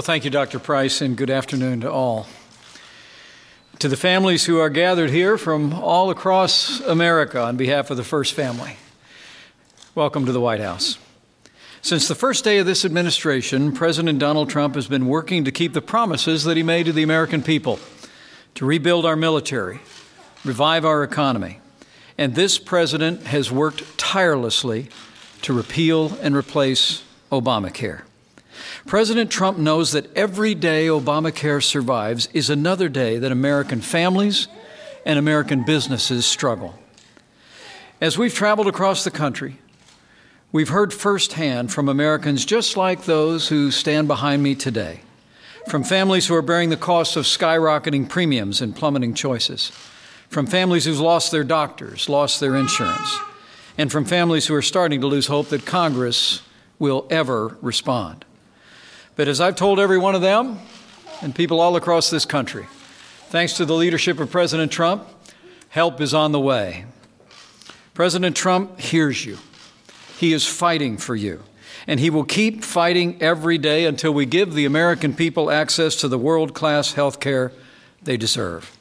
Well, thank you, Dr. Price, and good afternoon to all. To the families who are gathered here from all across America on behalf of the First Family, welcome to the White House. Since the first day of this administration, President Donald Trump has been working to keep the promises that he made to the American people to rebuild our military, revive our economy. And this president has worked tirelessly to repeal and replace Obamacare. President Trump knows that every day Obamacare survives is another day that American families and American businesses struggle. As we've traveled across the country, We've heard firsthand from Americans just like those who stand behind me today, from families who are bearing the cost of skyrocketing premiums and plummeting choices, from families who've lost their doctors, lost their insurance, and from families who are starting to lose hope that Congress will ever respond. But as I've told every one of them and people all across this country, thanks to the leadership of President Trump, help is on the way. President Trump hears you. He is fighting for you. And He will keep fighting every day until we give the American people access to the world class health care they deserve.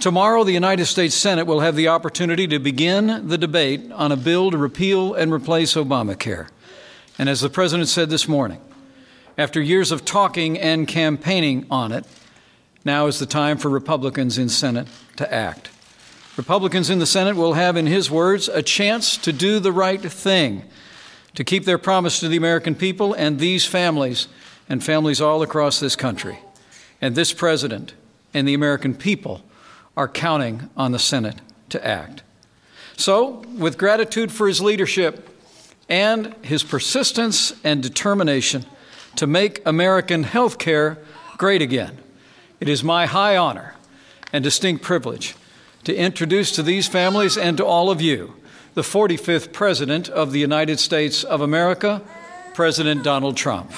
Tomorrow, the United States Senate will have the opportunity to begin the debate on a bill to repeal and replace Obamacare. And as the President said this morning, after years of talking and campaigning on it, now is the time for Republicans in Senate to act. Republicans in the Senate will have, in his words, a chance to do the right thing, to keep their promise to the American people and these families and families all across this country. And this president and the American people are counting on the Senate to act. So, with gratitude for his leadership and his persistence and determination to make American health care great again, it is my high honor and distinct privilege to introduce to these families and to all of you the 45th President of the United States of America, President Donald Trump.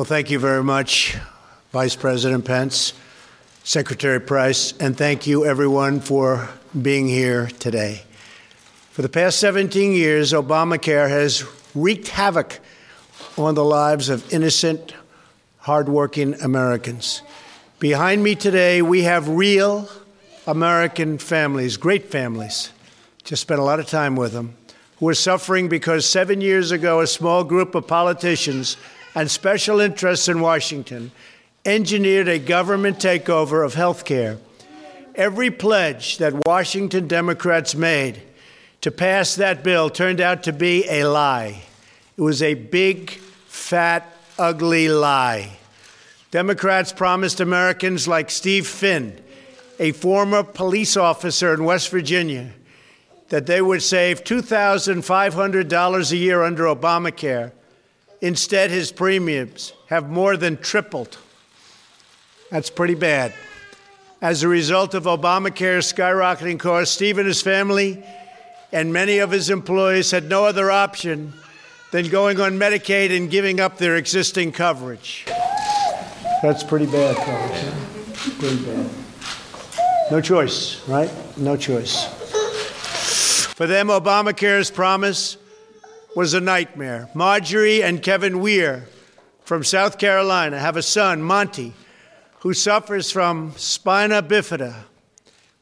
Well, thank you very much, Vice President Pence, Secretary Price, and thank you, everyone, for being here today. For the past 17 years, Obamacare has wreaked havoc on the lives of innocent, hardworking Americans. Behind me today, we have real American families, great families. Just spent a lot of time with them, who are suffering because seven years ago, a small group of politicians and special interests in Washington engineered a government takeover of health care. Every pledge that Washington Democrats made to pass that bill turned out to be a lie. It was a big, fat, ugly lie. Democrats promised Americans like Steve Finn, a former police officer in West Virginia, that they would save $2,500 a year under Obamacare Instead, his premiums have more than tripled. That's pretty bad. As a result of Obamacare's skyrocketing costs, Steve and his family and many of his employees had no other option than going on Medicaid and giving up their existing coverage. That's pretty bad, folks. Pretty bad. No choice, right? No choice. For them, Obamacare's promise was a nightmare. Marjorie and Kevin Weir from South Carolina have a son, Monty, who suffers from spina bifida.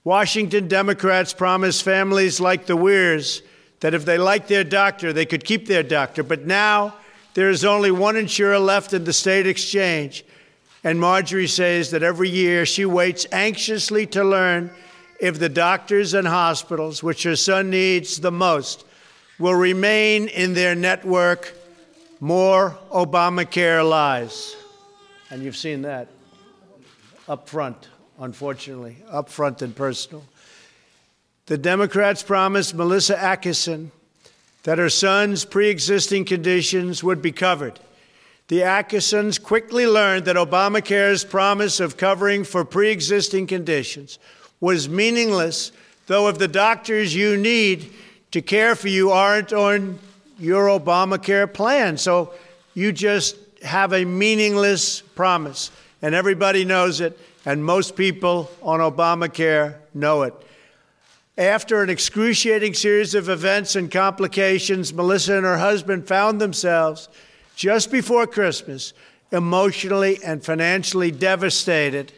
Washington Democrats promised families like the Weirs that if they liked their doctor, they could keep their doctor. But now there is only one insurer left in the state exchange. And Marjorie says that every year she waits anxiously to learn if the doctors and hospitals, which her son needs the most, will remain in their network. More Obamacare lies. And you've seen that up front, unfortunately, up front and personal. The Democrats promised Melissa Atkinson that her son's pre existing conditions would be covered. The Atkinsons quickly learned that Obamacare's promise of covering for pre existing conditions was meaningless though if the doctors you need to care for you aren't on your Obamacare plan. So you just have a meaningless promise, and everybody knows it, and most people on Obamacare know it. After an excruciating series of events and complications, Melissa and her husband found themselves just before Christmas emotionally and financially devastated,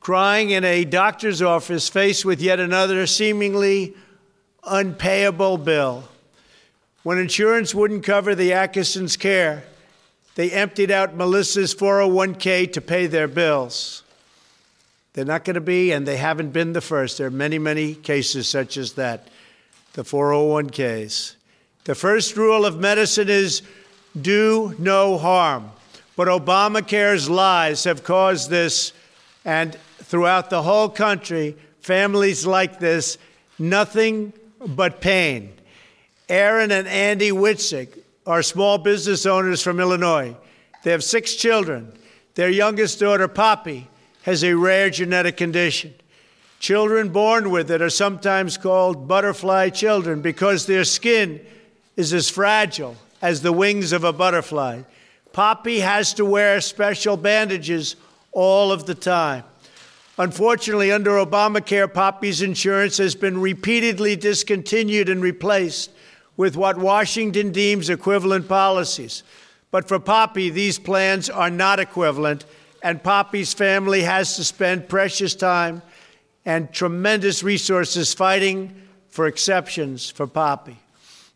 crying in a doctor's office faced with yet another seemingly unpayable bill. When insurance wouldn't cover the Atkinsons' care, they emptied out Melissa's 401k to pay their bills. They're not going to be, and they haven't been the first. There are many, many cases such as that. The 401ks. The first rule of medicine is do no harm. But Obamacare's lies have caused this, and throughout the whole country, families like this, nothing but pain. Aaron and Andy Witzig are small business owners from Illinois. They have six children. Their youngest daughter, Poppy, has a rare genetic condition. Children born with it are sometimes called butterfly children because their skin is as fragile as the wings of a butterfly. Poppy has to wear special bandages all of the time. Unfortunately, under Obamacare, Poppy's insurance has been repeatedly discontinued and replaced with what Washington deems equivalent policies. But for Poppy, these plans are not equivalent, and Poppy's family has to spend precious time and tremendous resources fighting for exceptions for Poppy.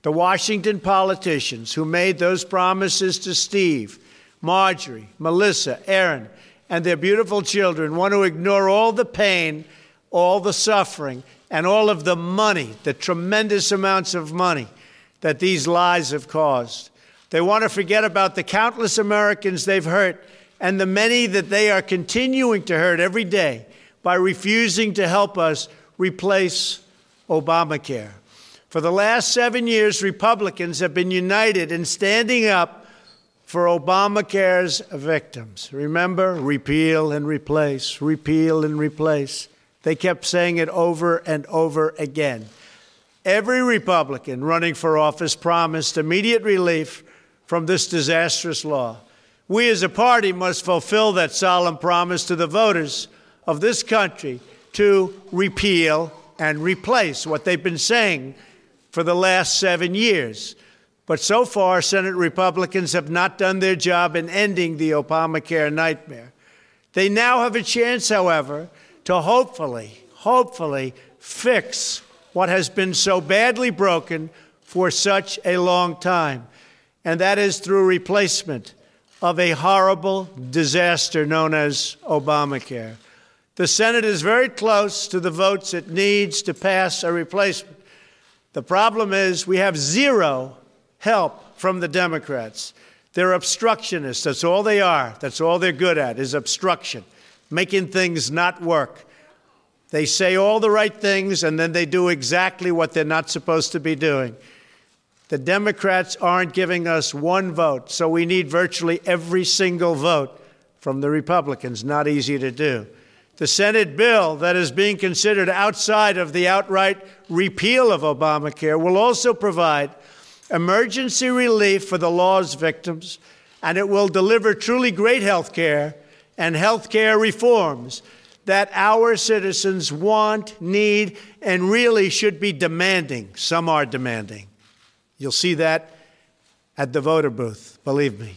The Washington politicians who made those promises to Steve, Marjorie, Melissa, Aaron, and their beautiful children want to ignore all the pain, all the suffering, and all of the money, the tremendous amounts of money that these lies have caused. They want to forget about the countless Americans they've hurt and the many that they are continuing to hurt every day by refusing to help us replace Obamacare. For the last seven years, Republicans have been united in standing up for Obamacare's victims. Remember, repeal and replace, repeal and replace. They kept saying it over and over again. Every Republican running for office promised immediate relief from this disastrous law. We as a party must fulfill that solemn promise to the voters of this country to repeal and replace what they've been saying for the last seven years. But so far, Senate Republicans have not done their job in ending the Obamacare nightmare. They now have a chance, however, to hopefully, hopefully fix what has been so badly broken for such a long time, and that is through replacement of a horrible disaster known as Obamacare. The Senate is very close to the votes it needs to pass a replacement. The problem is we have zero help from the Democrats. They're obstructionists. That's all they are. That's all they're good at is obstruction, making things not work. They say all the right things and then they do exactly what they're not supposed to be doing. The Democrats aren't giving us one vote, so we need virtually every single vote from the Republicans. Not easy to do. The Senate bill that is being considered outside of the outright repeal of Obamacare will also provide emergency relief for the law's victims, and it will deliver truly great health care and health care reforms that our citizens want, need, and really should be demanding. Some are demanding. You'll see that at the voter booth, believe me.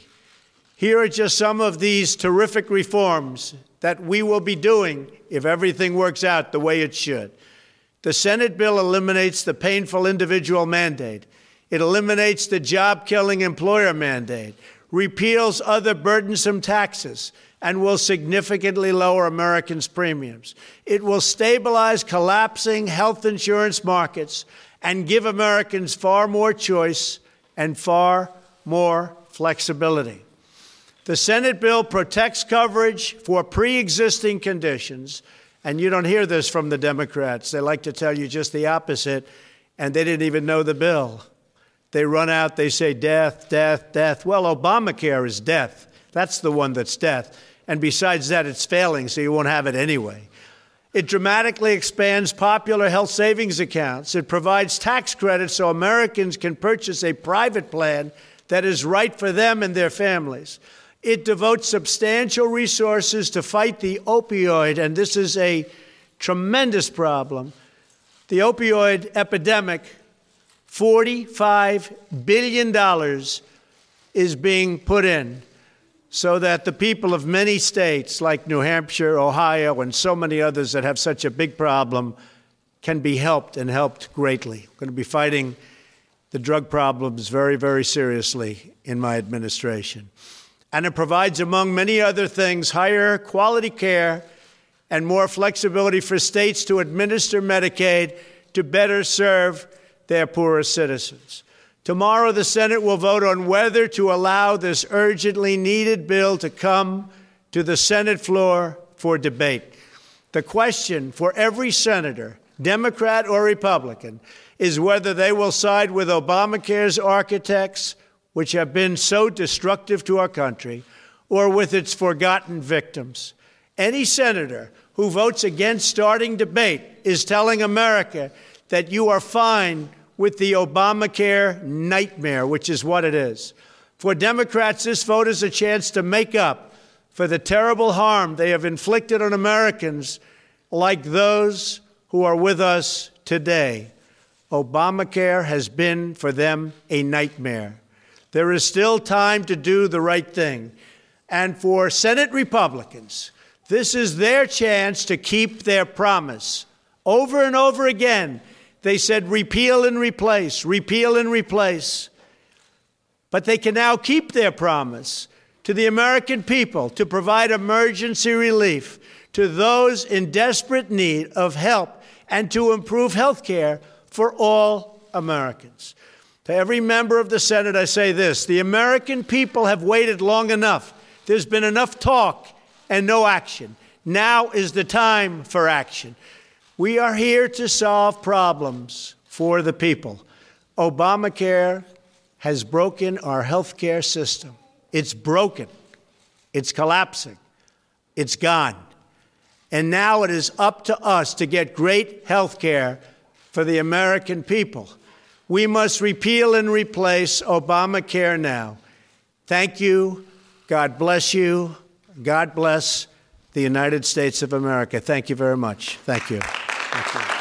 Here are just some of these terrific reforms that we will be doing if everything works out the way it should. The Senate bill eliminates the painful individual mandate. It eliminates the job killing employer mandate, repeals other burdensome taxes, and will significantly lower Americans' premiums. It will stabilize collapsing health insurance markets and give Americans far more choice and far more flexibility. The Senate bill protects coverage for pre existing conditions, and you don't hear this from the Democrats. They like to tell you just the opposite, and they didn't even know the bill. They run out, they say death, death, death. Well, Obamacare is death. That's the one that's death. And besides that, it's failing, so you won't have it anyway. It dramatically expands popular health savings accounts. It provides tax credits so Americans can purchase a private plan that is right for them and their families. It devotes substantial resources to fight the opioid, and this is a tremendous problem. The opioid epidemic, $45 billion is being put in so that the people of many states like New Hampshire, Ohio, and so many others that have such a big problem can be helped and helped greatly. We're going to be fighting the drug problems very, very seriously in my administration. And it provides, among many other things, higher quality care and more flexibility for states to administer Medicaid to better serve their poorer citizens. Tomorrow, the Senate will vote on whether to allow this urgently needed bill to come to the Senate floor for debate. The question for every senator, Democrat or Republican, is whether they will side with Obamacare's architects, which have been so destructive to our country, or with its forgotten victims. Any senator who votes against starting debate is telling America that you are fine with the Obamacare nightmare, which is what it is. For Democrats, this vote is a chance to make up for the terrible harm they have inflicted on Americans like those who are with us today. Obamacare has been for them a nightmare. There is still time to do the right thing. And for Senate Republicans, this is their chance to keep their promise. Over and over again, they said repeal and replace, repeal and replace. But they can now keep their promise to the American people to provide emergency relief to those in desperate need of help and to improve health care for all Americans. To every member of the Senate, I say this the American people have waited long enough. There's been enough talk and no action. Now is the time for action. We are here to solve problems for the people. Obamacare has broken our health care system. It's broken. It's collapsing. It's gone. And now it is up to us to get great health care for the American people. We must repeal and replace Obamacare now. Thank you. God bless you. God bless the United States of America. Thank you very much. Thank you. Thank you.